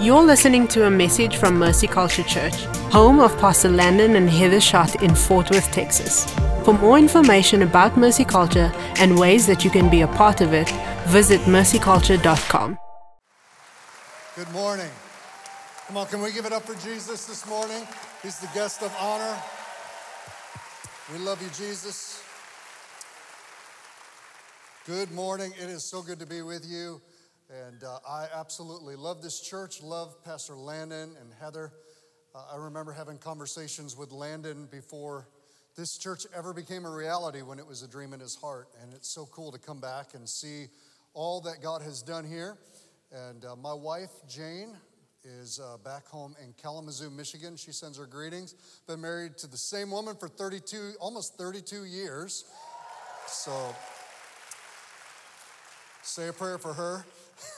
You're listening to a message from Mercy Culture Church, home of Pastor Landon and Heather Schott in Fort Worth, Texas. For more information about Mercy Culture and ways that you can be a part of it, visit mercyculture.com. Good morning. Come on, can we give it up for Jesus this morning? He's the guest of honor. We love you, Jesus. Good morning. It is so good to be with you. And uh, I absolutely love this church, love Pastor Landon and Heather. Uh, I remember having conversations with Landon before this church ever became a reality when it was a dream in his heart. And it's so cool to come back and see all that God has done here. And uh, my wife, Jane, is uh, back home in Kalamazoo, Michigan. She sends her greetings. Been married to the same woman for 32, almost 32 years. So say a prayer for her.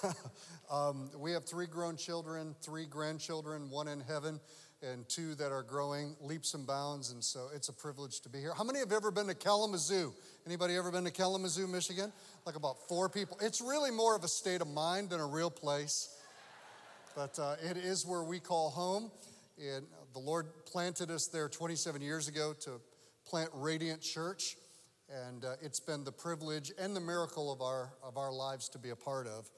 um, we have three grown children, three grandchildren, one in heaven, and two that are growing leaps and bounds. And so it's a privilege to be here. How many have ever been to Kalamazoo? Anybody ever been to Kalamazoo, Michigan? Like about four people. It's really more of a state of mind than a real place, but uh, it is where we call home. And the Lord planted us there 27 years ago to plant Radiant Church and uh, it's been the privilege and the miracle of our of our lives to be a part of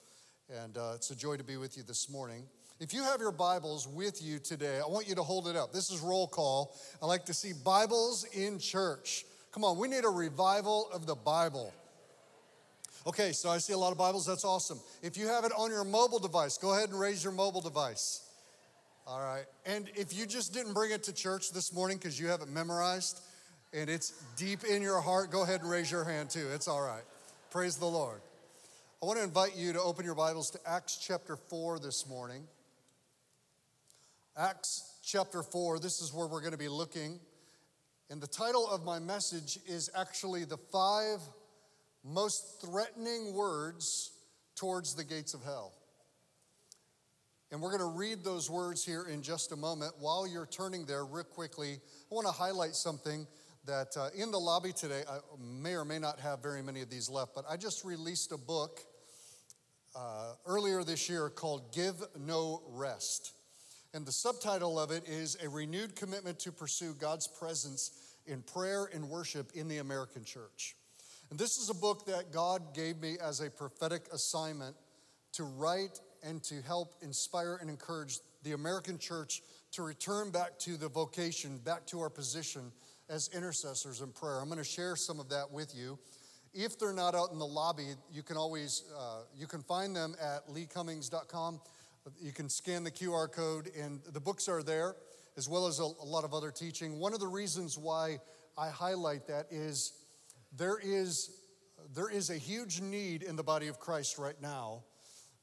and uh, it's a joy to be with you this morning. If you have your Bibles with you today, I want you to hold it up. This is roll call. I like to see Bibles in church. Come on, we need a revival of the Bible. Okay, so I see a lot of Bibles. That's awesome. If you have it on your mobile device, go ahead and raise your mobile device. All right. And if you just didn't bring it to church this morning because you haven't memorized and it's deep in your heart, go ahead and raise your hand too. It's all right. Praise the Lord. I want to invite you to open your Bibles to Acts chapter 4 this morning. Acts chapter 4, this is where we're going to be looking. And the title of my message is actually the five most threatening words towards the gates of hell. And we're going to read those words here in just a moment. While you're turning there, real quickly, I want to highlight something that uh, in the lobby today, I may or may not have very many of these left, but I just released a book uh, earlier this year called Give No Rest. And the subtitle of it is A Renewed Commitment to Pursue God's Presence in Prayer and Worship in the American Church. And this is a book that God gave me as a prophetic assignment to write and to help inspire and encourage the American church to return back to the vocation, back to our position as intercessors in prayer. I'm going to share some of that with you. If they're not out in the lobby, you can always uh, you can find them at leecummings.com. You can scan the QR code, and the books are there, as well as a, a lot of other teaching. One of the reasons why I highlight that is there is there is a huge need in the body of Christ right now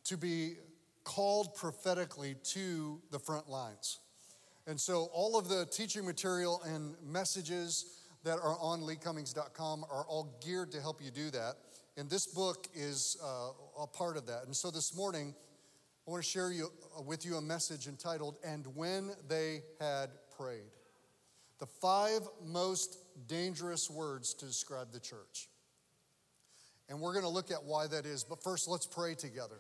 to be called prophetically to the front lines. And so all of the teaching material and messages that are on leecummings.com are all geared to help you do that. And this book is uh, a part of that. And so this morning, I want to share you, uh, with you a message entitled, And When They Had Prayed. The five most dangerous words to describe the church. And we're going to look at why that is. But first, let's pray together.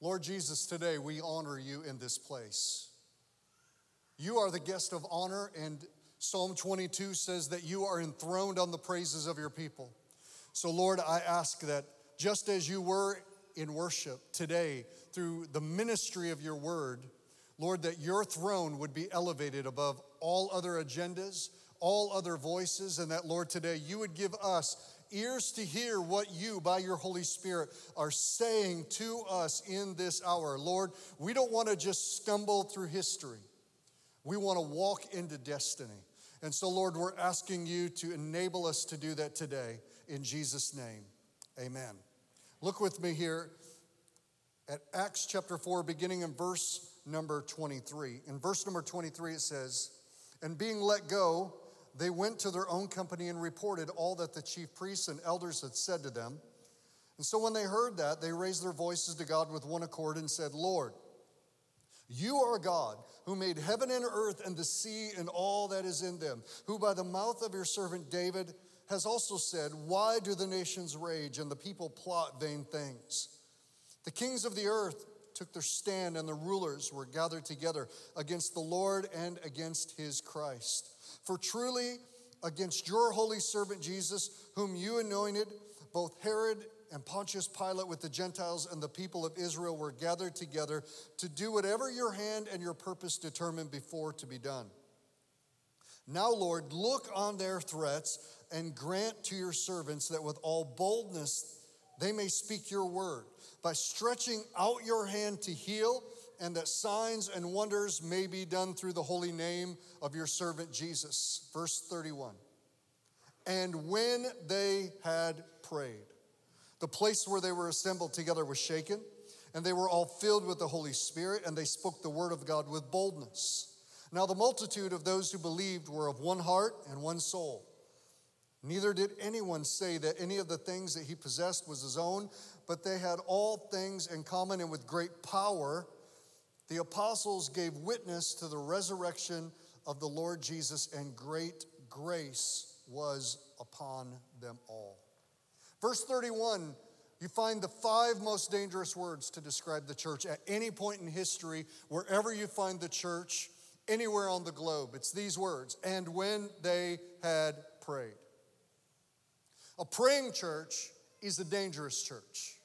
Lord Jesus, today we honor you in this place. You are the guest of honor, and Psalm 22 says that you are enthroned on the praises of your people. So, Lord, I ask that just as you were in worship today through the ministry of your word, Lord, that your throne would be elevated above all other agendas, all other voices, and that, Lord, today you would give us ears to hear what you, by your Holy Spirit, are saying to us in this hour. Lord, we don't want to just stumble through history, we want to walk into destiny. And so, Lord, we're asking you to enable us to do that today in Jesus' name. Amen. Look with me here at Acts chapter 4, beginning in verse number 23. In verse number 23, it says, And being let go, they went to their own company and reported all that the chief priests and elders had said to them. And so when they heard that, they raised their voices to God with one accord and said, Lord, you are God who made heaven and earth and the sea and all that is in them, who by the mouth of your servant David has also said, Why do the nations rage and the people plot vain things? The kings of the earth took their stand, and the rulers were gathered together against the Lord and against his Christ. For truly, against your holy servant Jesus, whom you anointed, both Herod and Pontius Pilate with the Gentiles and the people of Israel were gathered together to do whatever your hand and your purpose determined before to be done. Now, Lord, look on their threats and grant to your servants that with all boldness they may speak your word by stretching out your hand to heal, and that signs and wonders may be done through the holy name of your servant Jesus. Verse 31. And when they had prayed, the place where they were assembled together was shaken, and they were all filled with the Holy Spirit, and they spoke the word of God with boldness. Now, the multitude of those who believed were of one heart and one soul. Neither did anyone say that any of the things that he possessed was his own, but they had all things in common, and with great power, the apostles gave witness to the resurrection of the Lord Jesus, and great grace was upon them all. Verse 31, you find the five most dangerous words to describe the church at any point in history, wherever you find the church, anywhere on the globe. It's these words, and when they had prayed. A praying church is a dangerous church.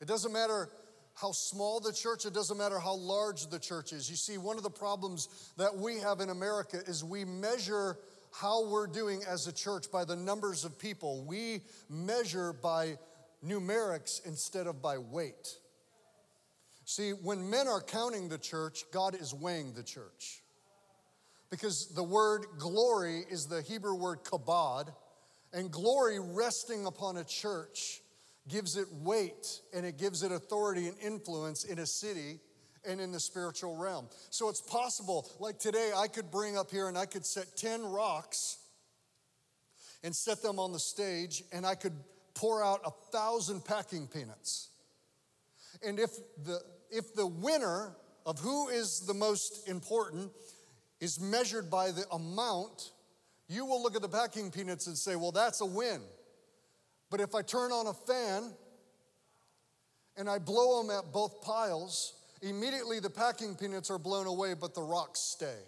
It doesn't matter how small the church, it doesn't matter how large the church is. You see, one of the problems that we have in America is we measure how we're doing as a church by the numbers of people. We measure by numerics instead of by weight. See, when men are counting the church, God is weighing the church. Because the word glory is the Hebrew word kabod, and glory resting upon a church gives it weight and it gives it authority and influence in a city and in the spiritual realm. So it's possible, like today, I could bring up here and I could set 10 rocks and set them on the stage, and I could pour out a thousand packing peanuts. And if the, if the winner of who is the most important is measured by the amount, you will look at the packing peanuts and say, well, that's a win. But if I turn on a fan and I blow them at both piles, immediately the packing peanuts are blown away, but the rocks stay.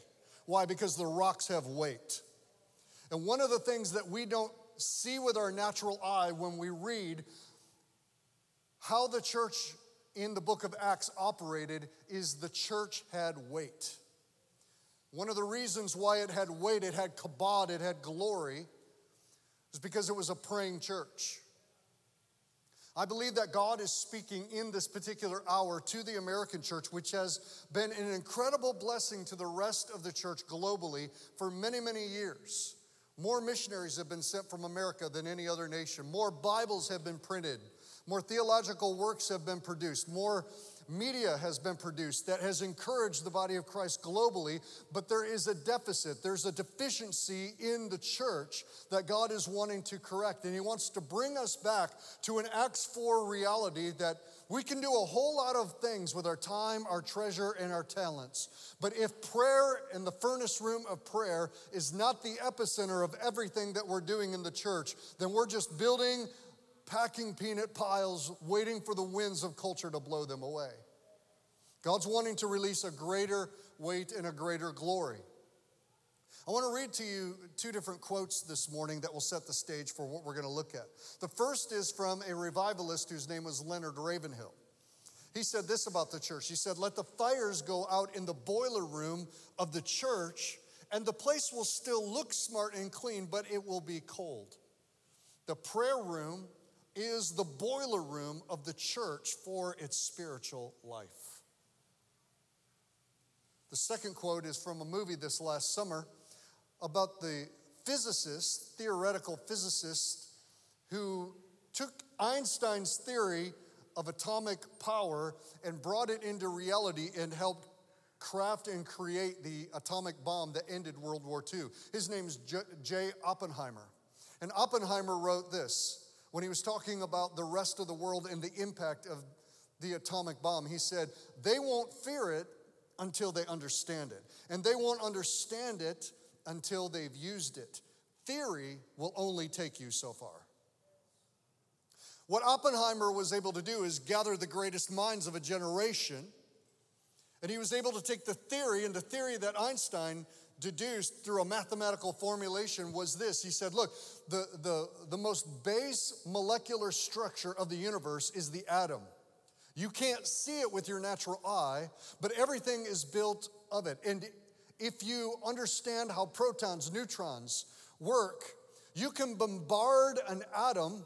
Why? Because the rocks have weight. And one of the things that we don't see with our natural eye when we read how the church in the book of Acts operated is the church had weight. One of the reasons why it had weight, it had kabod, it had glory, is because it was a praying church. I believe that God is speaking in this particular hour to the American church, which has been an incredible blessing to the rest of the church globally for many, many years. More missionaries have been sent from America than any other nation. More Bibles have been printed. More theological works have been produced. More media has been produced that has encouraged the body of Christ globally, but there is a deficit. There's a deficiency in the church that God is wanting to correct. And He wants to bring us back to an Acts 4 reality that we can do a whole lot of things with our time, our treasure, and our talents. But if prayer in the furnace room of prayer is not the epicenter of everything that we're doing in the church, then we're just building packing peanut piles, waiting for the winds of culture to blow them away. God's wanting to release a greater weight and a greater glory. I want to read to you two different quotes this morning that will set the stage for what we're going to look at. The first is from a revivalist whose name was Leonard Ravenhill. He said this about the church. He said, Let the fires go out in the boiler room of the church, and the place will still look smart and clean, but it will be cold. The prayer room is the boiler room of the church for its spiritual life. The second quote is from a movie this last summer about the physicist, theoretical physicist, who took Einstein's theory of atomic power and brought it into reality and helped craft and create the atomic bomb that ended World War II. His name is J. Oppenheimer. And Oppenheimer wrote this when he was talking about the rest of the world and the impact of the atomic bomb. He said, They won't fear it until they understand it, and they won't understand it until they've used it. Theory will only take you so far. What Oppenheimer was able to do is gather the greatest minds of a generation, and he was able to take the theory, and the theory that Einstein deduced through a mathematical formulation was this. He said, Look, the, the, the most base molecular structure of the universe is the atom. You can't see it with your natural eye, but everything is built of it. And if you understand how protons, neutrons work, you can bombard an atom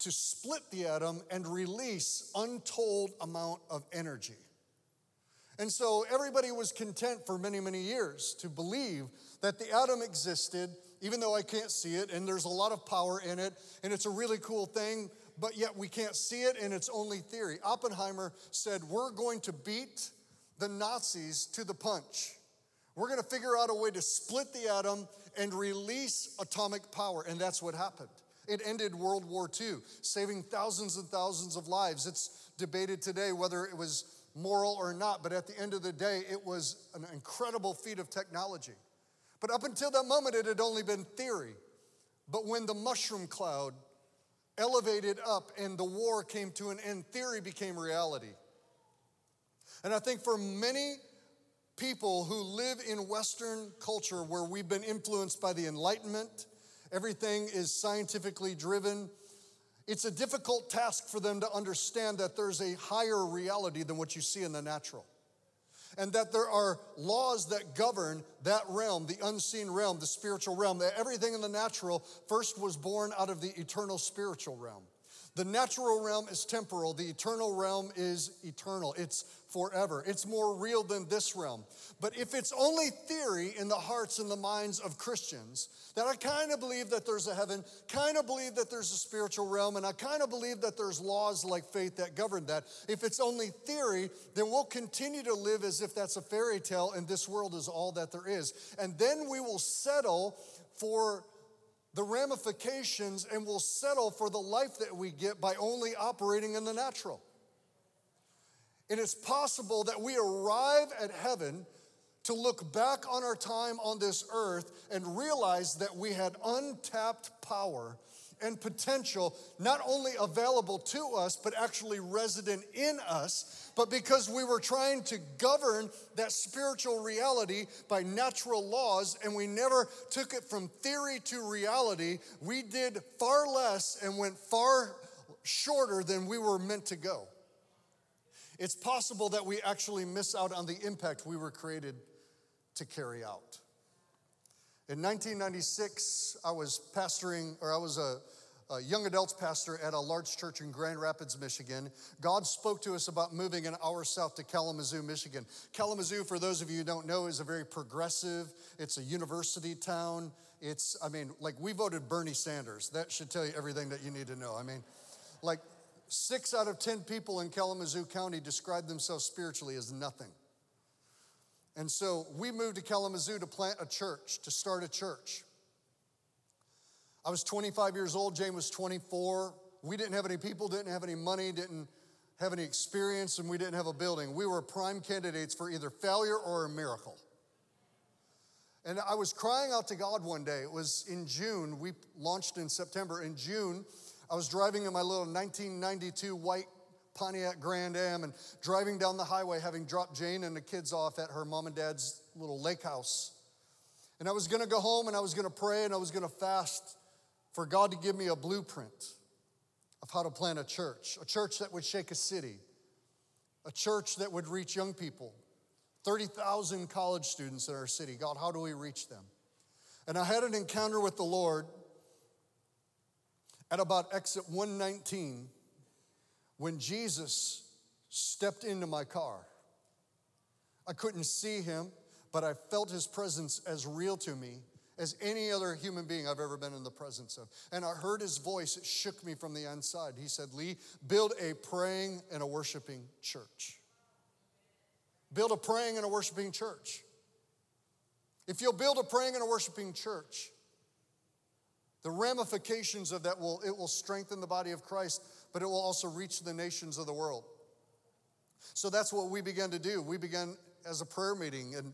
to split the atom and release untold amount of energy. And so everybody was content for many, many years to believe that the atom existed, even though I can't see it, and there's a lot of power in it, and it's a really cool thing, but yet we can't see it, and it's only theory. Oppenheimer said, We're going to beat the Nazis to the punch. We're going to figure out a way to split the atom and release atomic power. And that's what happened. It ended World War II, saving thousands and thousands of lives. It's debated today whether it was moral or not, but at the end of the day, it was an incredible feat of technology. But up until that moment, it had only been theory. But when the mushroom cloud elevated up and the war came to an end, theory became reality. And I think for many people who live in Western culture where we've been influenced by the Enlightenment, everything is scientifically driven. It's a difficult task for them to understand that there's a higher reality than what you see in the natural. And that there are laws that govern that realm, the unseen realm, the spiritual realm, that everything in the natural first was born out of the eternal spiritual realm. The natural realm is temporal, the eternal realm is eternal. It's forever. It's more real than this realm. But if it's only theory in the hearts and the minds of Christians, that I kind of believe that there's a heaven, kind of believe that there's a spiritual realm, and I kind of believe that there's laws like faith that govern that. If it's only theory, then we'll continue to live as if that's a fairy tale and this world is all that there is. And then we will settle for the ramifications and will settle for the life that we get by only operating in the natural. And it's possible that we arrive at heaven to look back on our time on this earth and realize that we had untapped power and potential not only available to us, but actually resident in us. But because we were trying to govern that spiritual reality by natural laws and we never took it from theory to reality, we did far less and went far shorter than we were meant to go. It's possible that we actually miss out on the impact we were created to carry out. In 1996, I was pastoring, or I was a, a, young adults pastor at a large church in Grand Rapids, Michigan. God spoke to us about moving an hour south to Kalamazoo, Michigan. Kalamazoo, for those of you who don't know, is a very progressive, it's a university town. It's, I mean, like we voted Bernie Sanders. That should tell you everything that you need to know. I mean, like six out of 10 people in Kalamazoo County describe themselves spiritually as nothing. And so we moved to Kalamazoo to plant a church, to start a church. I was 25 years old, Jane was 24. We didn't have any people, didn't have any money, didn't have any experience, and we didn't have a building. We were prime candidates for either failure or a miracle. And I was crying out to God one day. It was in June. We launched in September. In June, I was driving in my little 1992 white Pontiac Grand Am and driving down the highway, having dropped Jane and the kids off at her mom and dad's little lake house. And I was gonna go home and I was gonna pray and I was gonna fast for God to give me a blueprint of how to plant a church, a church that would shake a city, a church that would reach young people, 30,000 college students in our city. God, how do we reach them? And I had an encounter with the Lord at about exit 119 when Jesus stepped into my car. I couldn't see him, but I felt his presence as real to me as any other human being I've ever been in the presence of. And I heard his voice, it shook me from the inside. He said, Lee, build a praying and a worshiping church. Build a praying and a worshiping church. If you'll build a praying and a worshiping church, the ramifications of that will it will strengthen the body of Christ but it will also reach the nations of the world. So that's what we began to do. We began as a prayer meeting, and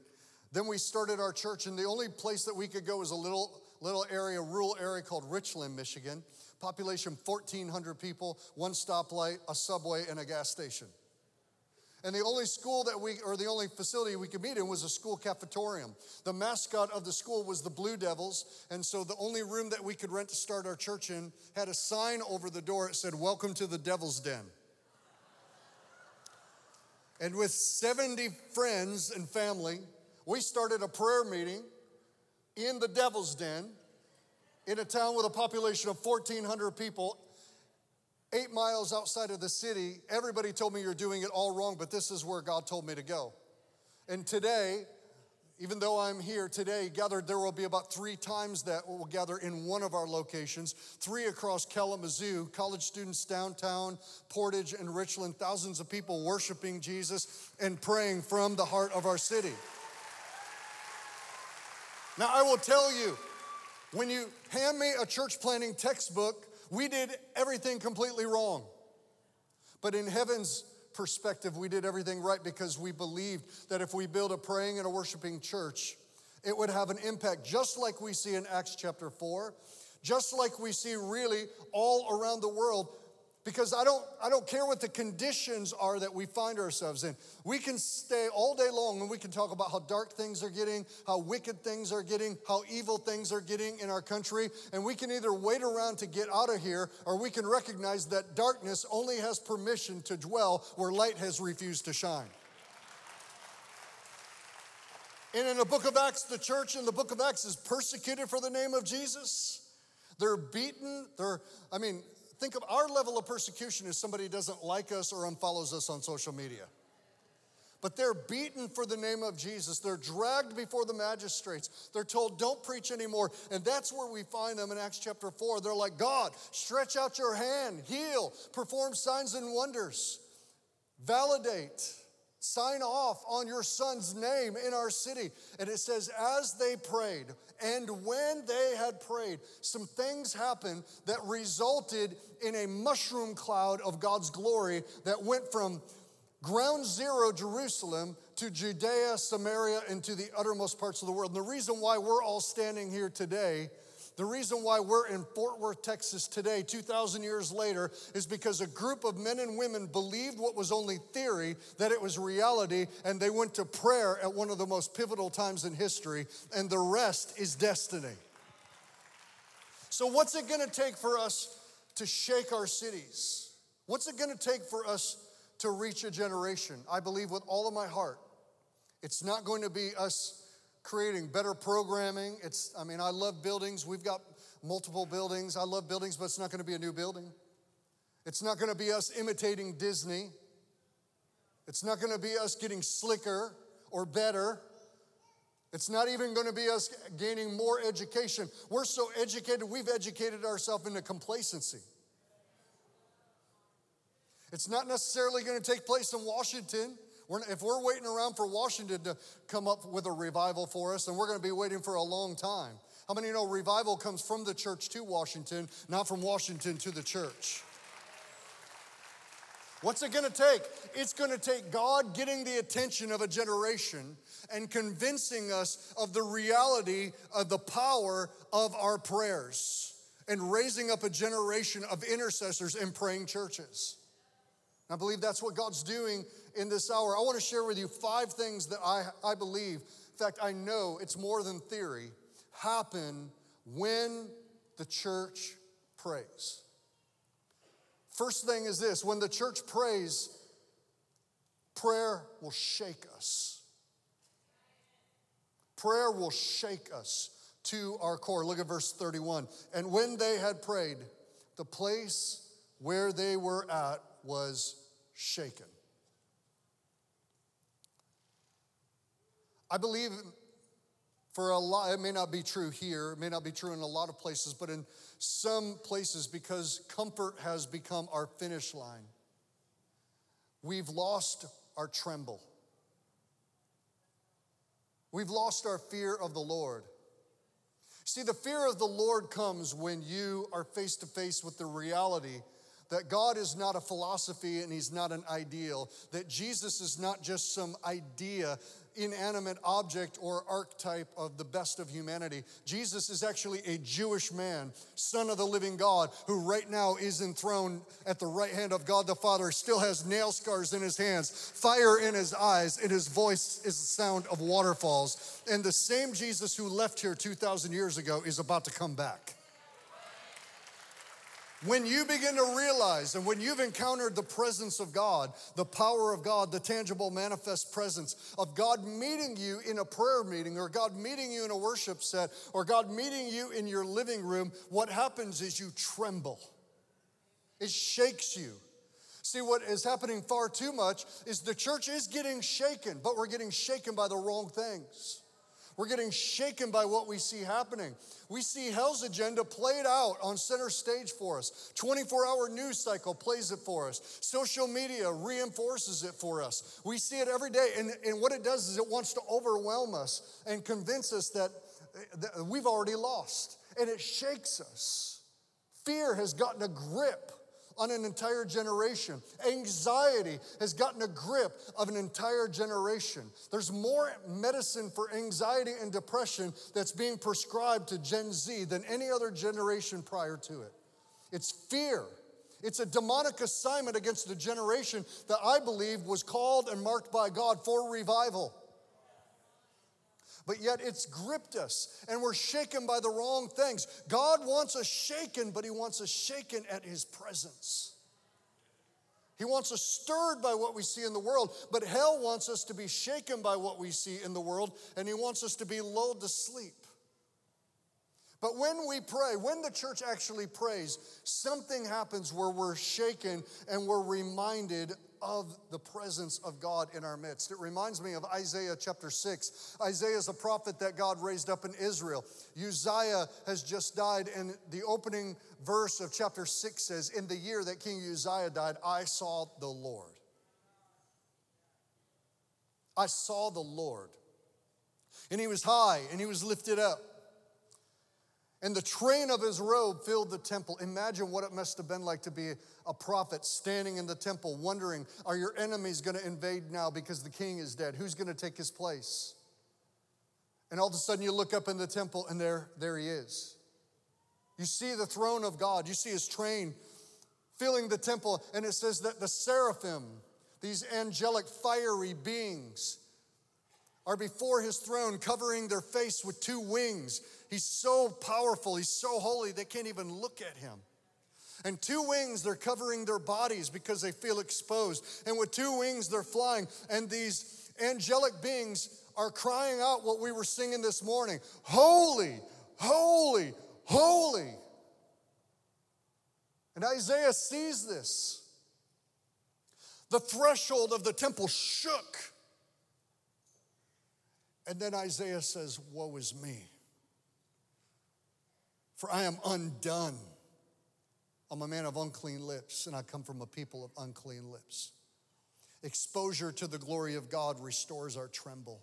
then we started our church, and the only place that we could go was a little, little area, rural area called Richland, Michigan. Population 1,400 people, one stoplight, a subway, and a gas station. And the only school that we, or the only facility we could meet in was a school cafetorium. The mascot of the school was the Blue Devils. And so the only room that we could rent to start our church in had a sign over the door. It said, Welcome to the Devil's Den. And with 70 friends and family, we started a prayer meeting in the Devil's Den in a town with a population of 1,400 people eight miles outside of the city, everybody told me you're doing it all wrong, but this is where God told me to go. And today, even though I'm here today gathered, there will be about three times that we'll gather in one of our locations, three across Kalamazoo, college students downtown, Portage and Richland, thousands of people worshiping Jesus and praying from the heart of our city. Now, I will tell you, when you hand me a church planting textbook, we did everything completely wrong. But in heaven's perspective, we did everything right because we believed that if we build a praying and a worshiping church, it would have an impact, just like we see in Acts chapter 4, just like we see really all around the world because I don't, I don't care what the conditions are that we find ourselves in. We can stay all day long and we can talk about how dark things are getting, how wicked things are getting, how evil things are getting in our country. And we can either wait around to get out of here or we can recognize that darkness only has permission to dwell where light has refused to shine. And in the book of Acts, the church in the book of Acts is persecuted for the name of Jesus. They're beaten. They're, I mean, Think of our level of persecution as somebody doesn't like us or unfollows us on social media. But they're beaten for the name of Jesus. They're dragged before the magistrates. They're told, don't preach anymore. And that's where we find them in Acts chapter 4. They're like, God, stretch out your hand, heal, perform signs and wonders, validate sign off on your son's name in our city. And it says, as they prayed, and when they had prayed, some things happened that resulted in a mushroom cloud of God's glory that went from ground zero, Jerusalem, to Judea, Samaria, and to the uttermost parts of the world. And the reason why we're all standing here today the reason why we're in Fort Worth, Texas today, 2,000 years later, is because a group of men and women believed what was only theory, that it was reality, and they went to prayer at one of the most pivotal times in history, and the rest is destiny. So, what's it gonna take for us to shake our cities? What's it gonna take for us to reach a generation? I believe with all of my heart, it's not going to be us creating better programming. It's, I mean, I love buildings. We've got multiple buildings. I love buildings, but it's not going to be a new building. It's not going to be us imitating Disney. It's not going to be us getting slicker or better. It's not even going to be us gaining more education. We're so educated, we've educated ourselves into complacency. It's not necessarily going to take place in Washington. We're, if we're waiting around for Washington to come up with a revival for us, then we're going to be waiting for a long time. How many know revival comes from the church to Washington, not from Washington to the church? What's it gonna take? It's gonna take God getting the attention of a generation and convincing us of the reality of the power of our prayers and raising up a generation of intercessors and praying churches. I believe that's what God's doing in this hour. I want to share with you five things that I, I believe, in fact, I know it's more than theory, happen when the church prays. First thing is this when the church prays, prayer will shake us. Prayer will shake us to our core. Look at verse 31. And when they had prayed, the place where they were at was shaken. I believe for a lot, it may not be true here, it may not be true in a lot of places, but in some places, because comfort has become our finish line, we've lost our tremble. We've lost our fear of the Lord. See, the fear of the Lord comes when you are face to face with the reality that God is not a philosophy and He's not an ideal, that Jesus is not just some idea, inanimate object or archetype of the best of humanity. Jesus is actually a Jewish man, son of the living God, who right now is enthroned at the right hand of God the Father, still has nail scars in his hands, fire in his eyes, and his voice is the sound of waterfalls. And the same Jesus who left here 2,000 years ago is about to come back. When you begin to realize and when you've encountered the presence of God, the power of God, the tangible manifest presence of God meeting you in a prayer meeting or God meeting you in a worship set or God meeting you in your living room, what happens is you tremble. It shakes you. See, what is happening far too much is the church is getting shaken, but we're getting shaken by the wrong things. We're getting shaken by what we see happening. We see hell's agenda played out on center stage for us. 24 hour news cycle plays it for us. Social media reinforces it for us. We see it every day. And, and what it does is it wants to overwhelm us and convince us that, that we've already lost. And it shakes us. Fear has gotten a grip on an entire generation. Anxiety has gotten a grip of an entire generation. There's more medicine for anxiety and depression that's being prescribed to Gen Z than any other generation prior to it. It's fear. It's a demonic assignment against a generation that I believe was called and marked by God for revival but yet it's gripped us and we're shaken by the wrong things. God wants us shaken, but He wants us shaken at His presence. He wants us stirred by what we see in the world, but hell wants us to be shaken by what we see in the world, and He wants us to be lulled to sleep. But when we pray, when the church actually prays, something happens where we're shaken and we're reminded of the presence of God in our midst. It reminds me of Isaiah chapter 6. Isaiah is a prophet that God raised up in Israel. Uzziah has just died, and the opening verse of chapter 6 says, In the year that King Uzziah died, I saw the Lord. I saw the Lord. And he was high and he was lifted up. And the train of his robe filled the temple. Imagine what it must have been like to be a prophet standing in the temple, wondering, are your enemies going to invade now because the king is dead? Who's going to take his place? And all of a sudden you look up in the temple and there, there he is. You see the throne of God, you see his train filling the temple, and it says that the seraphim, these angelic fiery beings, are before his throne, covering their face with two wings. He's so powerful, he's so holy, they can't even look at him. And two wings, they're covering their bodies because they feel exposed. And with two wings, they're flying. And these angelic beings are crying out what we were singing this morning Holy, holy, holy. And Isaiah sees this. The threshold of the temple shook. And then Isaiah says, Woe is me, for I am undone. I'm a man of unclean lips, and I come from a people of unclean lips. Exposure to the glory of God restores our tremble,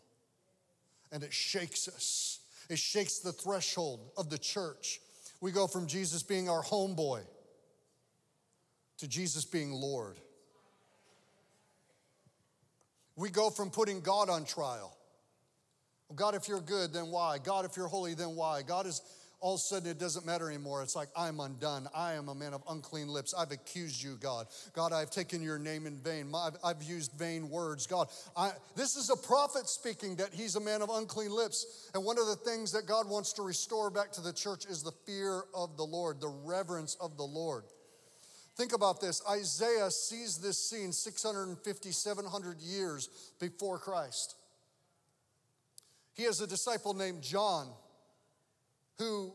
and it shakes us. It shakes the threshold of the church. We go from Jesus being our homeboy to Jesus being Lord. We go from putting God on trial God, if you're good, then why? God, if you're holy, then why? God is all of a sudden it doesn't matter anymore. It's like, I'm undone. I am a man of unclean lips. I've accused you, God. God, I've taken your name in vain. I've, used vain words. God, I, this is a prophet speaking that he's a man of unclean lips. And one of the things that God wants to restore back to the church is the fear of the Lord, the reverence of the Lord. Think about this Isaiah sees this scene 650, 700 years before Christ. He has a disciple named John who,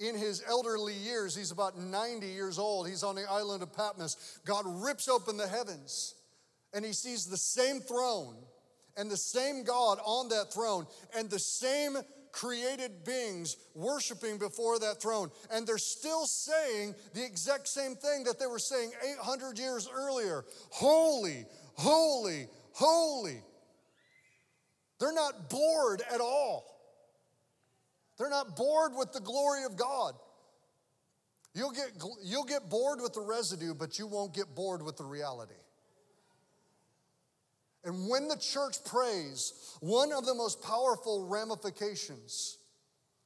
in his elderly years, he's about 90 years old, he's on the island of Patmos. God rips open the heavens and he sees the same throne and the same God on that throne and the same created beings worshiping before that throne. And they're still saying the exact same thing that they were saying 800 years earlier Holy, holy, holy. They're not bored at all. They're not bored with the glory of God. You'll get, you'll get bored with the residue, but you won't get bored with the reality. And when the church prays, one of the most powerful ramifications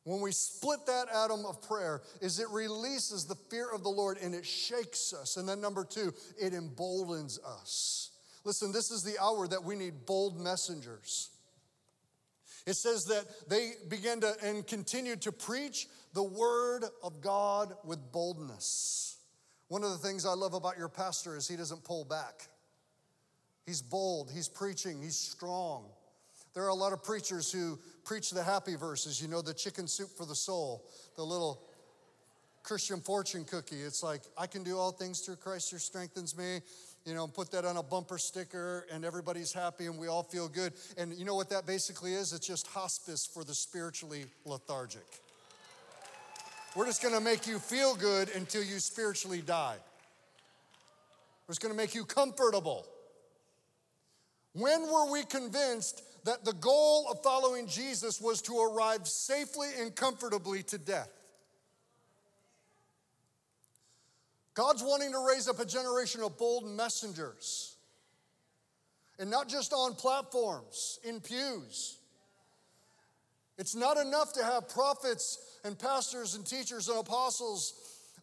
when we split that atom of prayer is it releases the fear of the Lord and it shakes us. And then number two, it emboldens us. Listen, this is the hour that we need bold messengers. It says that they began to and continued to preach the word of God with boldness. One of the things I love about your pastor is he doesn't pull back. He's bold, he's preaching, he's strong. There are a lot of preachers who preach the happy verses, you know, the chicken soup for the soul, the little Christian fortune cookie. It's like, I can do all things through Christ who strengthens me. You know, put that on a bumper sticker and everybody's happy and we all feel good. And you know what that basically is? It's just hospice for the spiritually lethargic. We're just gonna make you feel good until you spiritually die. We're just gonna make you comfortable. When were we convinced that the goal of following Jesus was to arrive safely and comfortably to death? God's wanting to raise up a generation of bold messengers. And not just on platforms, in pews. It's not enough to have prophets and pastors and teachers and apostles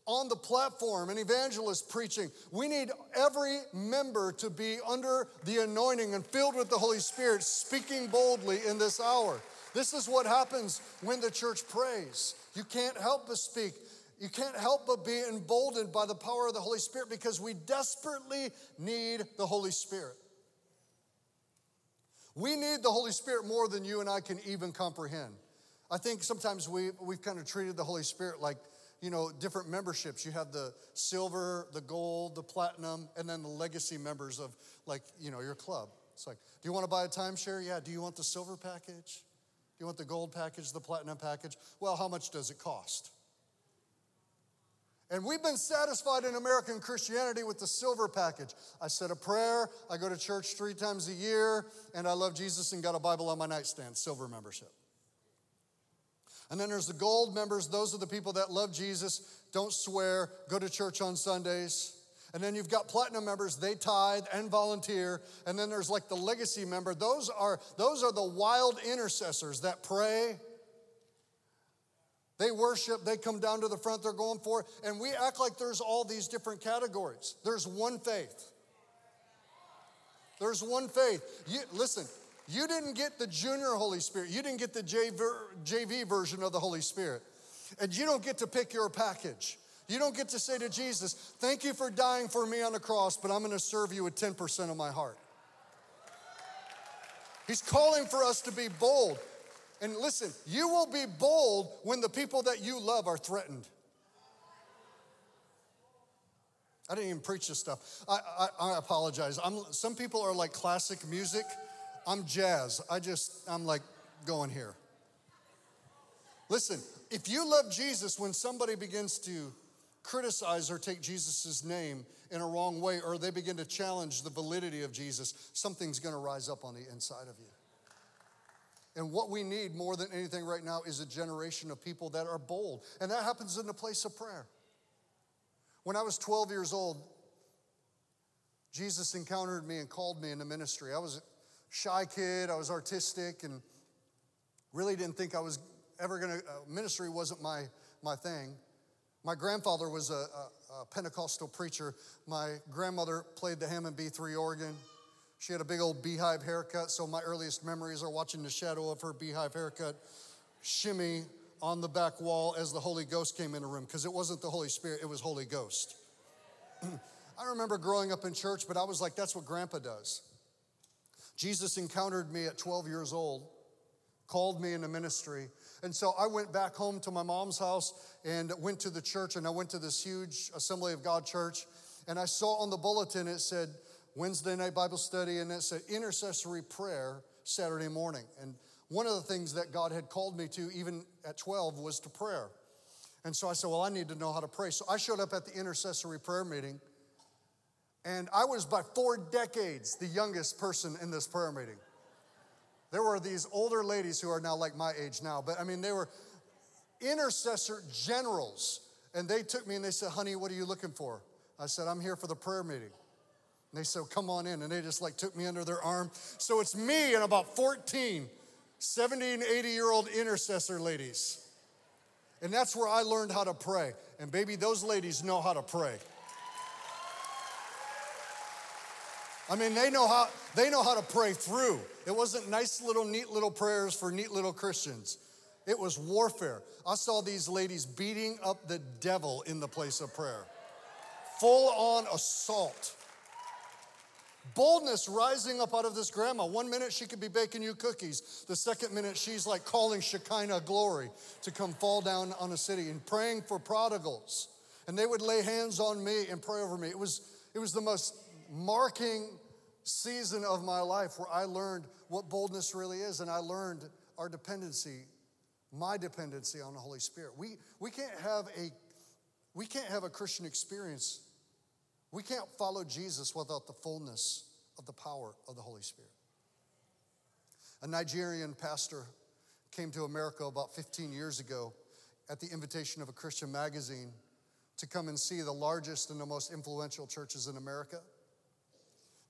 on the platform and evangelists preaching. We need every member to be under the anointing and filled with the Holy Spirit, speaking boldly in this hour. This is what happens when the church prays. You can't help but speak. You can't help but be emboldened by the power of the Holy Spirit because we desperately need the Holy Spirit. We need the Holy Spirit more than you and I can even comprehend. I think sometimes we, we've kind of treated the Holy Spirit like you know, different memberships. You have the silver, the gold, the platinum, and then the legacy members of like, you know, your club. It's like, do you want to buy a timeshare? Yeah. Do you want the silver package? Do you want the gold package, the platinum package? Well, how much does it cost? And we've been satisfied in American Christianity with the silver package. I said a prayer, I go to church three times a year, and I love Jesus and got a Bible on my nightstand, silver membership. And then there's the gold members. Those are the people that love Jesus, don't swear, go to church on Sundays. And then you've got platinum members, they tithe and volunteer. And then there's like the legacy member. Those are, those are the wild intercessors that pray. They worship, they come down to the front, they're going for it. And we act like there's all these different categories. There's one faith. There's one faith. You, listen, you didn't get the junior Holy Spirit. You didn't get the JV version of the Holy Spirit. And you don't get to pick your package. You don't get to say to Jesus, Thank you for dying for me on the cross, but I'm gonna serve you with 10% of my heart. He's calling for us to be bold. And listen, you will be bold when the people that you love are threatened. I didn't even preach this stuff. I, I, I apologize. I'm, some people are like classic music. I'm jazz. I just, I'm like going here. Listen, if you love Jesus, when somebody begins to criticize or take Jesus' name in a wrong way, or they begin to challenge the validity of Jesus, something's gonna rise up on the inside of you. And what we need more than anything right now is a generation of people that are bold. And that happens in the place of prayer. When I was 12 years old, Jesus encountered me and called me into ministry. I was a shy kid, I was artistic, and really didn't think I was ever gonna, uh, ministry wasn't my, my thing. My grandfather was a, a, a Pentecostal preacher. My grandmother played the Hammond B3 organ. She had a big old beehive haircut, so my earliest memories are watching the shadow of her beehive haircut shimmy on the back wall as the Holy Ghost came in the room, because it wasn't the Holy Spirit, it was Holy Ghost. I remember growing up in church, but I was like, that's what grandpa does. Jesus encountered me at 12 years old, called me into ministry. And so I went back home to my mom's house and went to the church, and I went to this huge Assembly of God church. And I saw on the bulletin it said Wednesday night Bible study, and it said intercessory prayer Saturday morning. And one of the things that God had called me to, even at 12, was to prayer. And so I said, Well, I need to know how to pray. So I showed up at the intercessory prayer meeting. And I was by four decades the youngest person in this prayer meeting. There were these older ladies who are now like my age now, but I mean, they were intercessor generals. And they took me and they said, Honey, what are you looking for? I said, I'm here for the prayer meeting. And they said, Come on in. And they just like took me under their arm. So it's me and about 14 70 and 80 year old intercessor ladies. And that's where I learned how to pray. And baby, those ladies know how to pray. I mean, they know how they know how to pray through. It wasn't nice little neat little prayers for neat little Christians. It was warfare. I saw these ladies beating up the devil in the place of prayer. Full on assault. Boldness rising up out of this grandma. One minute she could be baking you cookies. The second minute she's like calling Shekinah glory to come fall down on a city and praying for prodigals. And they would lay hands on me and pray over me. It was, it was the most marking season of my life where I learned what boldness really is and I learned our dependency, my dependency on the Holy Spirit. We, we can't have a we can't have a Christian experience we can't follow Jesus without the fullness of the power of the Holy Spirit. A Nigerian pastor came to America about 15 years ago at the invitation of a Christian magazine to come and see the largest and the most influential churches in America.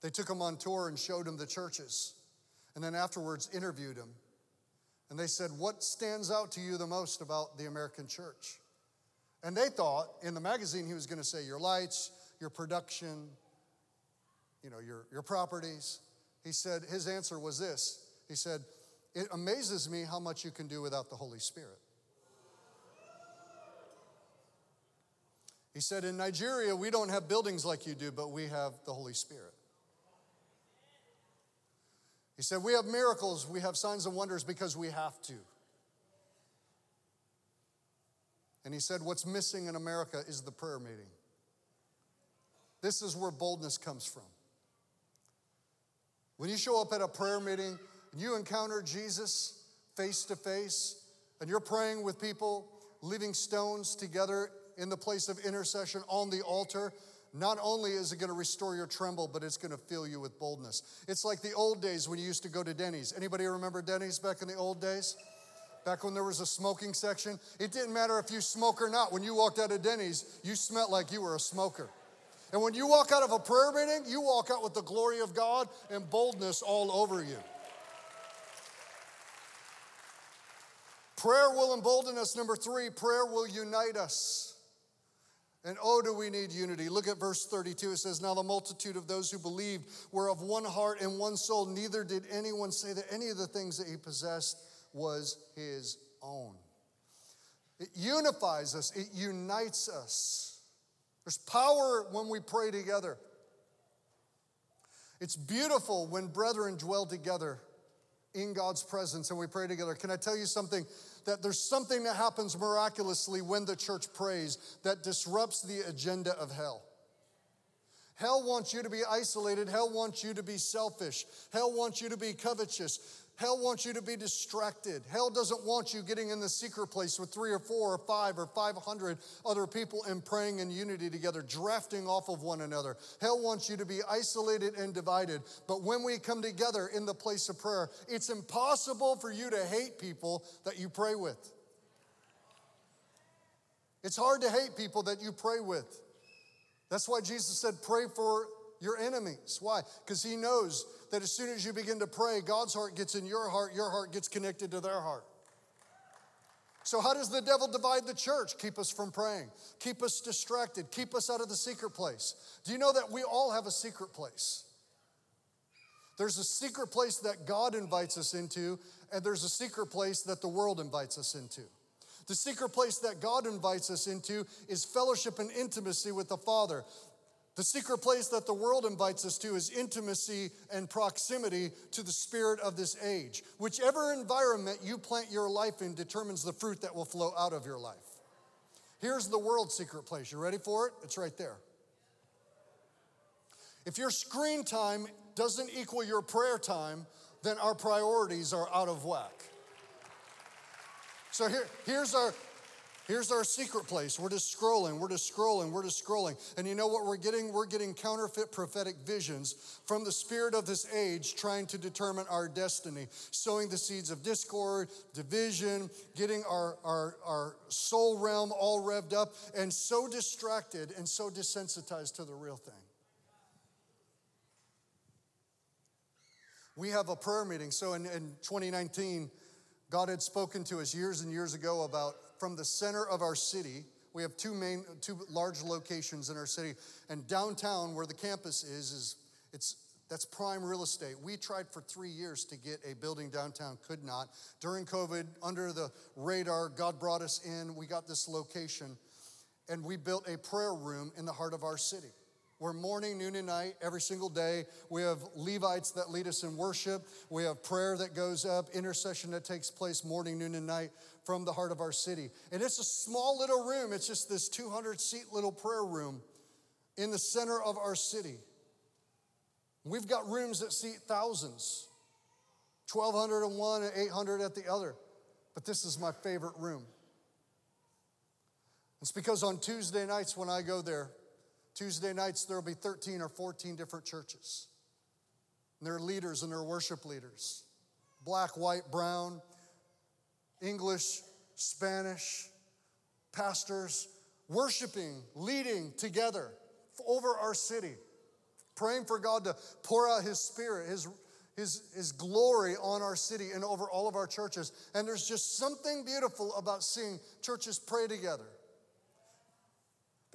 They took him on tour and showed him the churches, and then afterwards interviewed him. And they said, What stands out to you the most about the American church? And they thought in the magazine he was going to say, Your lights, your production, you know, your, your properties. He said, his answer was this. He said, It amazes me how much you can do without the Holy Spirit. He said, In Nigeria, we don't have buildings like you do, but we have the Holy Spirit. He said, We have miracles, we have signs and wonders because we have to. And he said, What's missing in America is the prayer meeting. This is where boldness comes from. When you show up at a prayer meeting and you encounter Jesus face to face, and you're praying with people, leaving stones together in the place of intercession on the altar, not only is it going to restore your tremble, but it's going to fill you with boldness. It's like the old days when you used to go to Denny's. Anybody remember Denny's back in the old days? Back when there was a smoking section, it didn't matter if you smoke or not. When you walked out of Denny's, you smelled like you were a smoker. And when you walk out of a prayer meeting, you walk out with the glory of God and boldness all over you. Prayer will embolden us. Number three, prayer will unite us. And oh, do we need unity. Look at verse 32. It says, Now the multitude of those who believed were of one heart and one soul. Neither did anyone say that any of the things that he possessed was his own. It unifies us, it unites us. There's power when we pray together. It's beautiful when brethren dwell together in God's presence and we pray together. Can I tell you something? That there's something that happens miraculously when the church prays that disrupts the agenda of hell. Hell wants you to be isolated. Hell wants you to be selfish. Hell wants you to be covetous. Hell wants you to be distracted. Hell doesn't want you getting in the secret place with three or four or five or 500 other people and praying in unity together, drafting off of one another. Hell wants you to be isolated and divided. But when we come together in the place of prayer, it's impossible for you to hate people that you pray with. It's hard to hate people that you pray with. That's why Jesus said, Pray for your enemies. Why? Because he knows that as soon as you begin to pray, God's heart gets in your heart, your heart gets connected to their heart. So, how does the devil divide the church? Keep us from praying, keep us distracted, keep us out of the secret place. Do you know that we all have a secret place? There's a secret place that God invites us into, and there's a secret place that the world invites us into. The secret place that God invites us into is fellowship and intimacy with the Father. The secret place that the world invites us to is intimacy and proximity to the spirit of this age. Whichever environment you plant your life in determines the fruit that will flow out of your life. Here's the world's secret place. You ready for it? It's right there. If your screen time doesn't equal your prayer time, then our priorities are out of whack. So here, here's our Here's our secret place. We're just scrolling, we're just scrolling, we're just scrolling. And you know what we're getting? We're getting counterfeit prophetic visions from the spirit of this age trying to determine our destiny, sowing the seeds of discord, division, getting our, our, our soul realm all revved up, and so distracted and so desensitized to the real thing. We have a prayer meeting. So in, in 2019, God had spoken to us years and years ago about from the center of our city. We have two main, two large locations in our city, and downtown where the campus is, is it's that's prime real estate. We tried for three years to get a building downtown, could not. During COVID, under the radar, God brought us in. We got this location, and we built a prayer room in the heart of our city. We're morning, noon, and night every single day. We have Levites that lead us in worship. We have prayer that goes up, intercession that takes place morning, noon, and night from the heart of our city. And it's a small little room, it's just this 200 seat little prayer room in the center of our city. We've got rooms that seat thousands 1,200 at one and 800 at the other. But this is my favorite room. It's because on Tuesday nights when I go there, Tuesday nights, there will be 13 or 14 different churches. And there are leaders and there are worship leaders black, white, brown, English, Spanish, pastors, worshiping, leading together over our city, praying for God to pour out His Spirit, His, His, His glory on our city and over all of our churches. And there's just something beautiful about seeing churches pray together.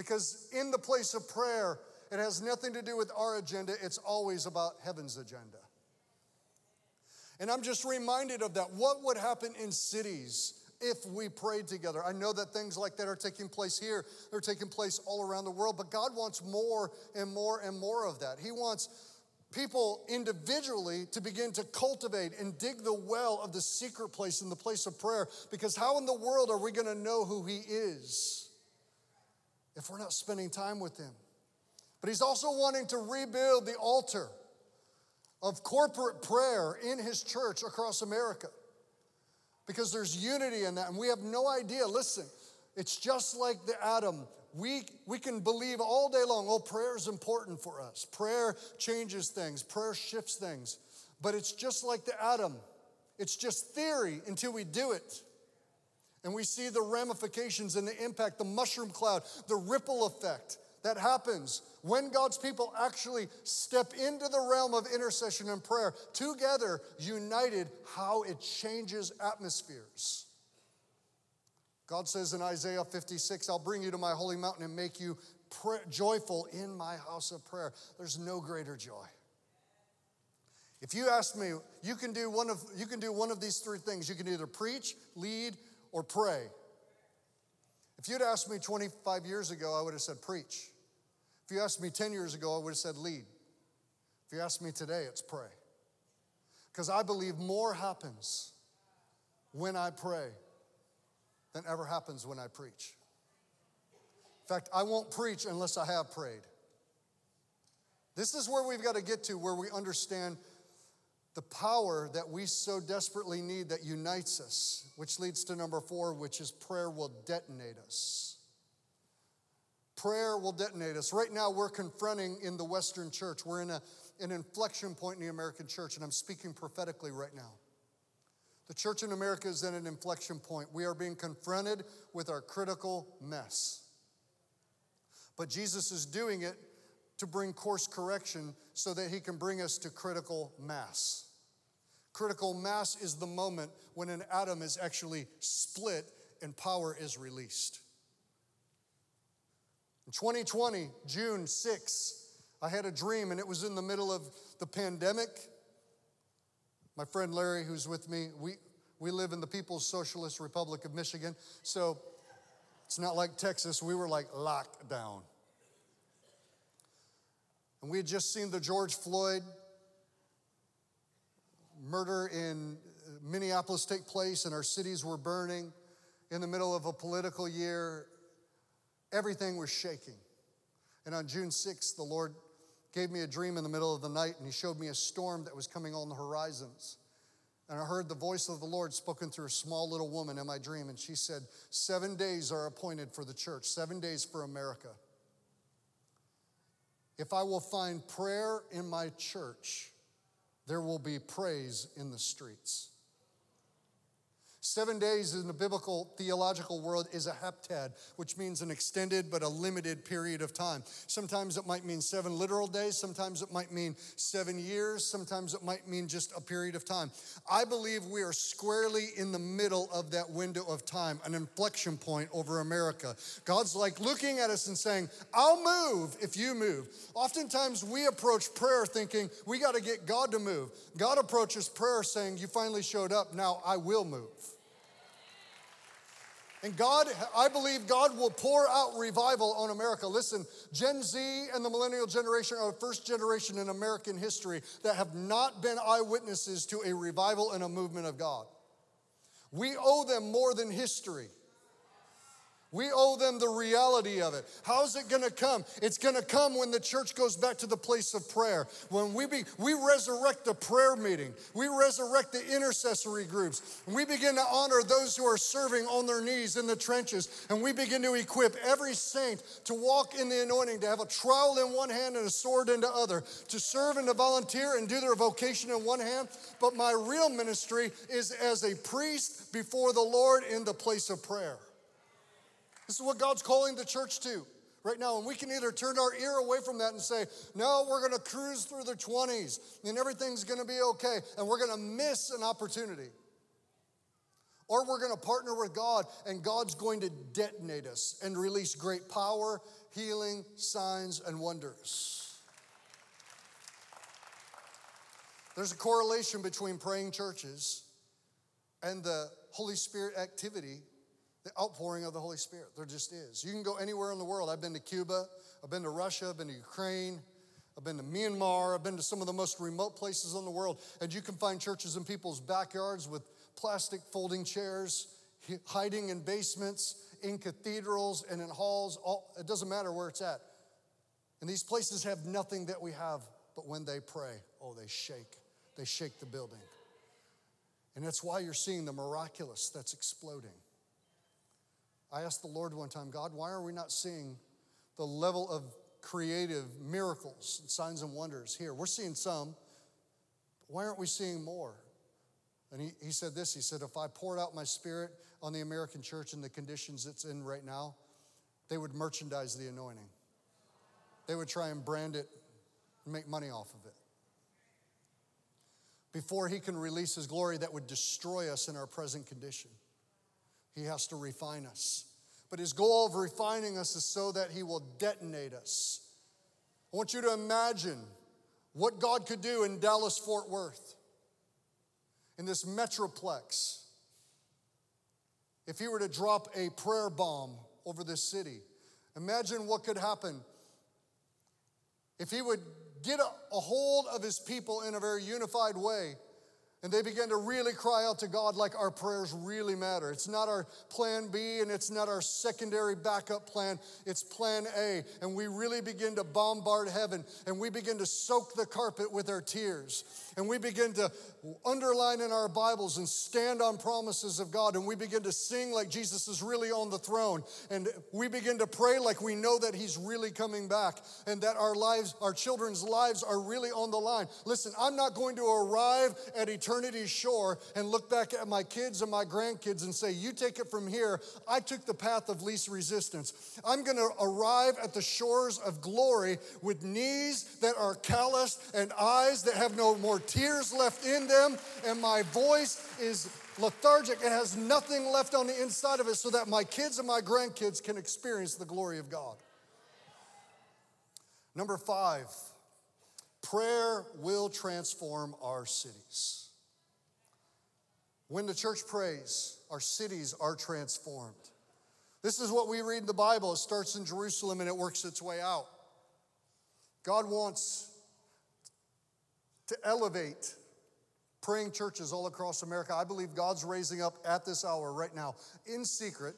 Because in the place of prayer, it has nothing to do with our agenda, it's always about heaven's agenda. And I'm just reminded of that. What would happen in cities if we prayed together? I know that things like that are taking place here, they're taking place all around the world, but God wants more and more and more of that. He wants people individually to begin to cultivate and dig the well of the secret place in the place of prayer because how in the world are we to know who He is? If we're not spending time with Him. But He's also wanting to rebuild the altar of corporate prayer in His church across America because there's unity in that, and we have no idea. Listen, it's just like the atom. We, we can believe all day long, oh, prayer is important for us. Prayer changes things, prayer shifts things. But it's just like the atom. It's just theory until we do it. And we see the ramifications and the impact, the mushroom cloud, the ripple effect that happens when God's people actually step into the realm of intercession and prayer together, united, how it changes atmospheres. God says in Isaiah 56, I'll bring you to my holy mountain and make you pray, joyful in my house of prayer. There's no greater joy. If you ask me, you can do one of you can do one of these three things. You can either preach, lead, or pray. If you'd asked me 25 years ago, I would have said preach. If you asked me 10 years ago, I would have said lead. If you ask me today, it's pray. Because I believe more happens when I pray than ever happens when I preach. In fact, I won't preach unless I have prayed. This is where we've got to get to, where we understand the power that we so desperately need that unites us, which leads to number four, which is prayer will detonate us. Prayer will detonate us. Right now, we're confronting in the Western church, we're in a, an inflection point in the American church, and I'm speaking prophetically right now. The church in America is at an inflection point. We are being confronted with our critical mess. But Jesus is doing it to bring course correction so that he can bring us to critical mass. Critical mass is the moment when an atom is actually split and power is released. In 2020, June 6, I had a dream and it was in the middle of the pandemic. My friend Larry, who's with me, we, we live in the People's Socialist Republic of Michigan. So it's not like Texas, we were like locked down. And we had just seen the George Floyd murder in Minneapolis take place, and our cities were burning in the middle of a political year. Everything was shaking. And on June 6th, the Lord gave me a dream in the middle of the night, and He showed me a storm that was coming on the horizons. And I heard the voice of the Lord spoken through a small little woman in my dream. And she said, Seven days are appointed for the church, seven days for America. If I will find prayer in my church, there will be praise in the streets. Seven days in the biblical theological world is a heptad, which means an extended but a limited period of time. Sometimes it might mean seven literal days, sometimes it might mean seven years, sometimes it might mean just a period of time. I believe we are squarely in the middle of that window of time, an inflection point over America. God's like looking at us and saying, I'll move if you move. Oftentimes we approach prayer thinking we got to get God to move. God approaches prayer saying, You finally showed up, now I will move. And God, I believe God will pour out revival on America. Listen, Gen Z and the millennial generation are the first generation in American history that have not been eyewitnesses to a revival and a movement of God. We owe them more than history. We owe them the reality of it. How's it going to come? It's going to come when the church goes back to the place of prayer. When we be, we resurrect the prayer meeting. We resurrect the intercessory groups. And we begin to honor those who are serving on their knees in the trenches. And we begin to equip every saint to walk in the anointing, to have a trowel in one hand and a sword in the other, to serve and to volunteer and do their vocation in one hand. But my real ministry is as a priest before the Lord in the place of prayer. This is what God's calling the church to right now. And we can either turn our ear away from that and say, no, we're going to cruise through the 20s and everything's going to be okay, and we're going to miss an opportunity. Or we're going to partner with God and God's going to detonate us and release great power, healing, signs, and wonders. There's a correlation between praying churches and the Holy Spirit activity the outpouring of the Holy Spirit. There just is. You can go anywhere in the world. I've been to Cuba, I've been to Russia, I've been to Ukraine, I've been to Myanmar, I've been to some of the most remote places in the world, and you can find churches in people's backyards with plastic folding chairs, hiding in basements, in cathedrals, and in halls. All, it doesn't matter where it's at. And these places have nothing that we have, but when they pray, oh, they shake. They shake the building. And that's why you're seeing the miraculous that's exploding. I asked the Lord one time, God, why are we not seeing the level of creative miracles, signs, and wonders here? We're seeing some, but why aren't we seeing more? And he, he said this He said, If I poured out my spirit on the American church in the conditions it's in right now, they would merchandise the anointing. They would try and brand it and make money off of it. Before he can release his glory that would destroy us in our present condition. He has to refine us. But his goal of refining us is so that he will detonate us. I want you to imagine what God could do in Dallas, Fort Worth, in this metroplex. If he were to drop a prayer bomb over this city, imagine what could happen if he would get a, a hold of his people in a very unified way and they begin to really cry out to God like our prayers really matter. It's not our plan B and it's not our secondary backup plan, it's plan A. And we really begin to bombard heaven and we begin to soak the carpet with our tears. And we begin to underline in our Bibles and stand on promises of God. And we begin to sing like Jesus is really on the throne. And we begin to pray like we know that He's really coming back and that our lives, our children's lives are really on the line. Listen, I'm not going to arrive at eternity's shore and look back at my kids and my grandkids and say, You take it from here. I took the path of least resistance. I'm going to arrive at the shores of glory with knees that are calloused and eyes that have no more tears left in them, and my voice is lethargic. It has nothing left on the inside of it so that my kids and my grandkids can experience the glory of God. Number five, prayer will transform our cities. When the church prays, our cities are transformed. This is what we read in the Bible. It starts in Jerusalem and it works its way out. God wants to elevate praying churches all across America. I believe God's raising up at this hour right now in secret.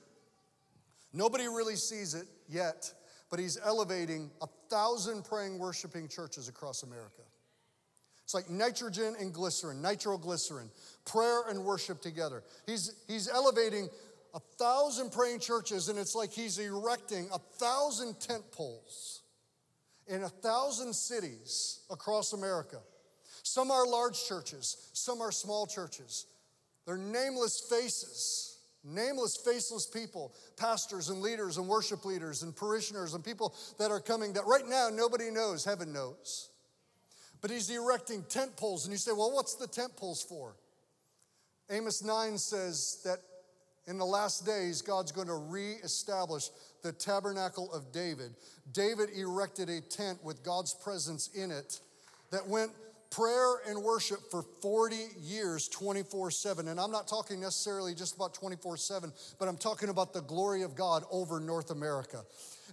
Nobody really sees it yet, but He's elevating a thousand praying, worshiping churches across America. It's like nitrogen and glycerin, nitroglycerin, prayer and worship together. He's, he's elevating a thousand praying churches, and it's like he's erecting a thousand tent poles in a thousand cities across America. Some are large churches, some are small churches. They're nameless faces, nameless, faceless people, pastors and leaders and worship leaders and parishioners and people that are coming that right now nobody knows, heaven knows. But he's erecting tent poles, and you say, well, what's the tent poles for? Amos 9 says that in the last days, God's going to reestablish the tabernacle of David. David erected a tent with God's presence in it that went prayer and worship for 40 years, 24 7. And I'm not talking necessarily just about 24 7, but I'm talking about the glory of God over North America.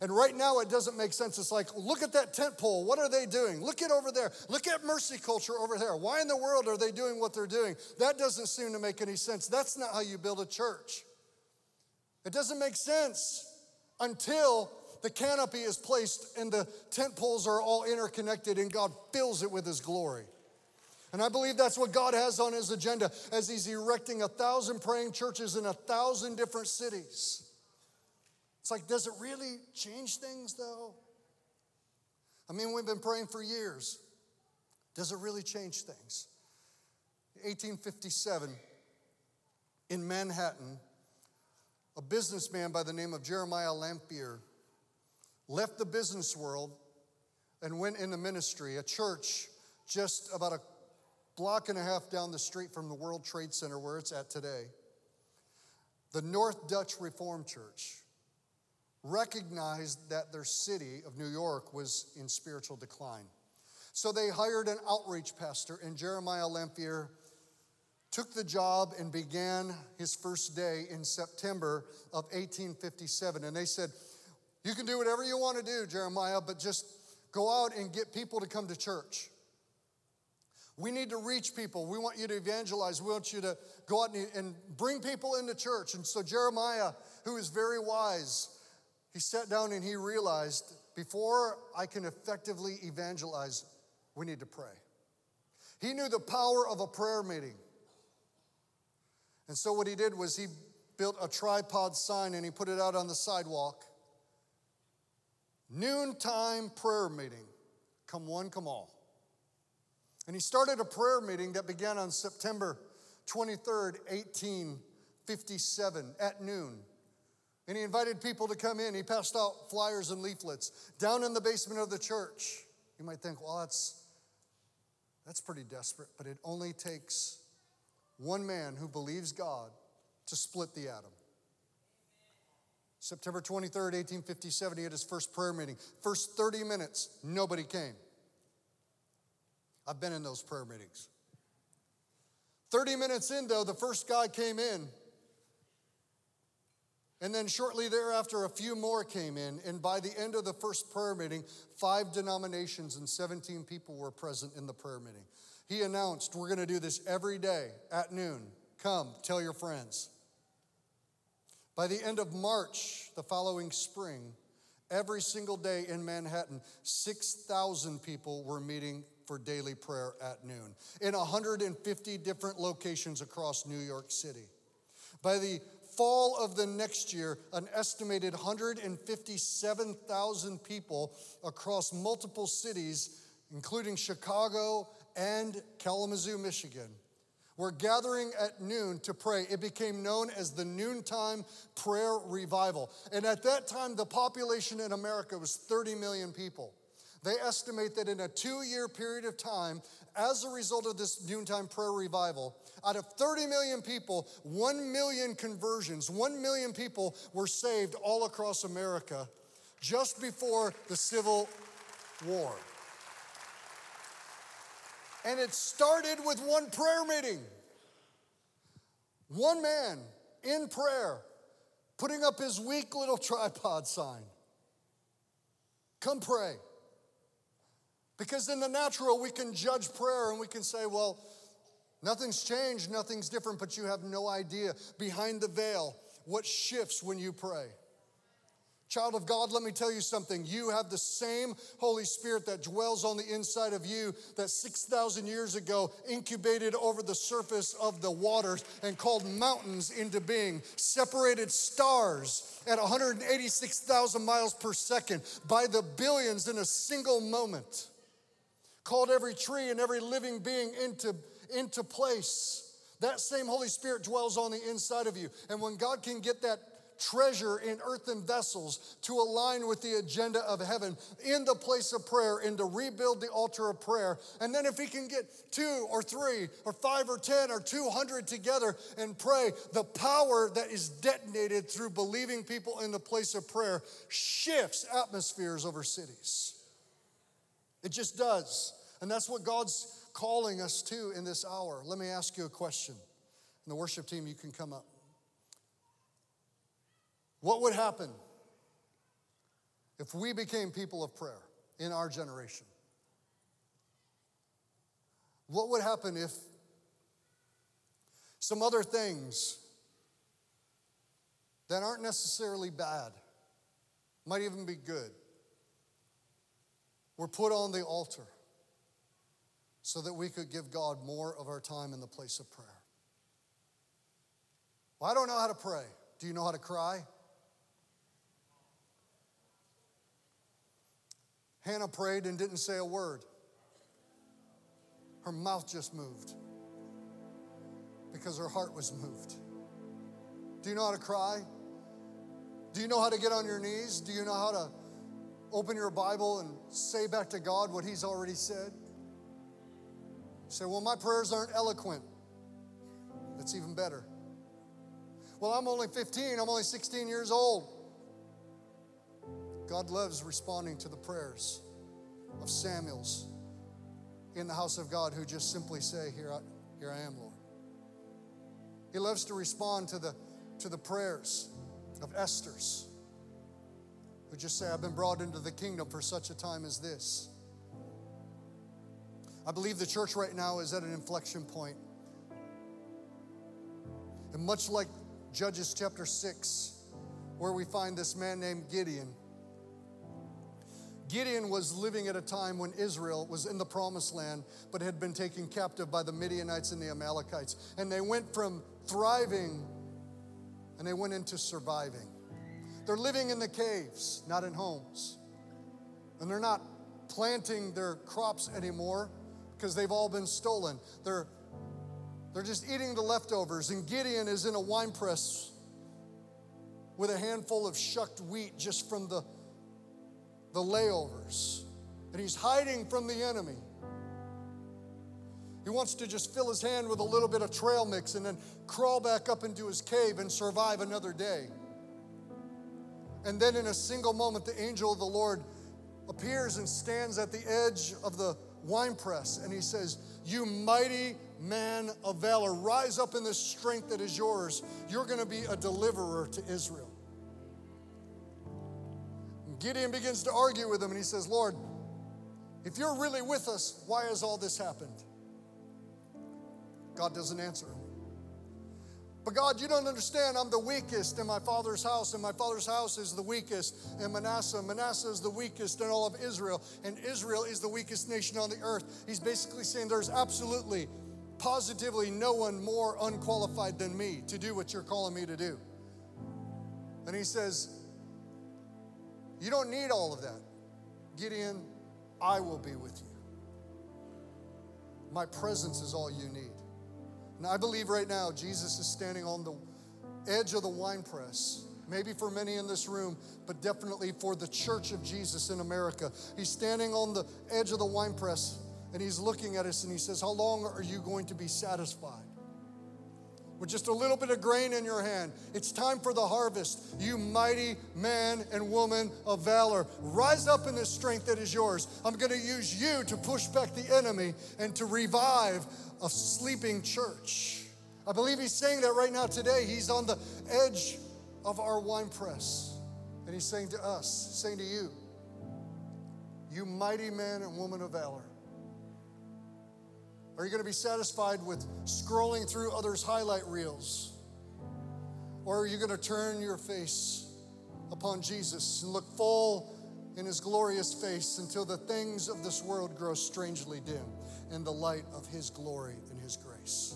And right now it doesn't make sense. It's like, look at that tent pole. What are they doing? Look at over there. Look at mercy culture over there. Why in the world are they doing what they're doing? That doesn't seem to make any sense. That's not how you build a church. It doesn't make sense until the canopy is placed and the tent poles are all interconnected and God fills it with his glory. And I believe that's what God has on his agenda as he's erecting a thousand praying churches in a thousand different cities. It's like, does it really change things though? I mean, we've been praying for years. Does it really change things? 1857 in Manhattan, a businessman by the name of Jeremiah Lanphier left the business world and went into ministry, a church just about a block and a half down the street from the World Trade Center where it's at today. The North Dutch Reformed Church recognized that their city of New York was in spiritual decline. So they hired an outreach pastor, and Jeremiah Lanphier took the job and began his first day in September of 1857. And they said, You can do whatever you want to do, Jeremiah, but just go out and get people to come to church. We need to reach people. We want you to evangelize. We want you to go out and, bring people into church. And so Jeremiah, who is very wise, he sat down and he realized before I can effectively evangelize, we need to pray. He knew the power of a prayer meeting. And so what he did was he built a tripod sign and he put it out on the sidewalk. Noontime prayer meeting. Come one, come all. And he started a prayer meeting that began on September 23rd, 1857 at noon. And he invited people to come in. He passed out flyers and leaflets down in the basement of the church. You might think, well, that's, that's pretty desperate, but it only takes one man who believes God to split the atom. September 23rd, 1857, he had his first prayer meeting. First 30 minutes, nobody came. I've been in those prayer meetings. 30 minutes in, though, the first guy came in and then shortly thereafter, a few more came in. And by the end of the first prayer meeting, five denominations and 17 people were present in the prayer meeting. He announced, We're going to do this every day at noon. Come, tell your friends. By the end of March, the following spring, every single day in Manhattan, 6,000 people were meeting for daily prayer at noon in 150 different locations across New York City. By the fall of the next year, an estimated 157,000 people across multiple cities, including Chicago and Kalamazoo, Michigan, were gathering at noon to pray. It became known as the Noontime Prayer Revival. And at that time, the population in America was 30 million people. They estimate that in a two year period of time, as a result of this noontime prayer revival, out of 30 million people, 1 million conversions, 1 million people were saved all across America just before the Civil War. And it started with one prayer meeting. One man in prayer putting up his weak little tripod sign. Come pray. Because in the natural, we can judge prayer and we can say, well, nothing's changed, nothing's different, but you have no idea behind the veil what shifts when you pray. Child of God, let me tell you something. You have the same Holy Spirit that dwells on the inside of you that 6,000 years ago incubated over the surface of the waters and called mountains into being, separated stars at 186,000 miles per second by the billions in a single moment, called every tree and every living being into, into place. That same Holy Spirit dwells on the inside of you. And when God can get that treasure in earthen vessels to align with the agenda of heaven in the place of prayer and to rebuild the altar of prayer. And then if he can get two or three or five or 10 or 200 together and pray, the power that is detonated through believing people in the place of prayer shifts atmospheres over cities. It just does. And that's what God's calling us to in this hour. Let me ask you a question. And the worship team, you can come up. What would happen if we became people of prayer in our generation? What would happen if some other things that aren't necessarily bad, might even be good, were put on the altar so that we could give God more of our time in the place of prayer? Well, I don't know how to pray. Do you know how to cry? Hannah prayed and didn't say a word. Her mouth just moved because her heart was moved. Do you know how to cry? Do you know how to get on your knees? Do you know how to open your Bible and say back to God what He's already said? You say, Well, my prayers aren't eloquent. That's even better. Well, I'm only 15, I'm only 16 years old. God loves responding to the prayers of Samuels in the house of God who just simply say, Here I, here I am, Lord. He loves to respond to the, to the prayers of Esther's who just say, I've been brought into the kingdom for such a time as this. I believe the church right now is at an inflection point. And much like Judges chapter 6, where we find this man named Gideon, Gideon was living at a time when Israel was in the promised land, but had been taken captive by the Midianites and the Amalekites. And they went from thriving and they went into surviving. They're living in the caves, not in homes. And they're not planting their crops anymore because they've all been stolen. They're, they're just eating the leftovers. And Gideon is in a wine press with a handful of shucked wheat just from the the layovers, and he's hiding from the enemy. He wants to just fill his hand with a little bit of trail mix and then crawl back up into his cave and survive another day. And then, in a single moment, the angel of the Lord appears and stands at the edge of the winepress and he says, You mighty man of valor, rise up in the strength that is yours. You're going to be a deliverer to Israel. Gideon begins to argue with him and he says, Lord, if you're really with us, why has all this happened? God doesn't answer him. But God, you don't understand. I'm the weakest in my father's house, and my father's house is the weakest in Manasseh. Manasseh is the weakest in all of Israel, and Israel is the weakest nation on the earth. He's basically saying there's absolutely, positively no one more unqualified than me to do what you're calling me to do. And he says, you don't need all of that. Gideon, I will be with you. My presence is all you need. And I believe right now Jesus is standing on the edge of the winepress. Maybe for many in this room, but definitely for the church of Jesus in America. He's standing on the edge of the winepress and he's looking at us and he says, How long are you going to be satisfied? With just a little bit of grain in your hand. It's time for the harvest. You mighty man and woman of valor, rise up in the strength that is yours. I'm going to use you to push back the enemy and to revive a sleeping church. I believe he's saying that right now today. He's on the edge of our wine press. And he's saying to us, saying to you, you mighty man and woman of valor, are you going to be satisfied with scrolling through others' highlight reels? Or are you going to turn your face upon Jesus and look full in his glorious face until the things of this world grow strangely dim in the light of his glory and his grace.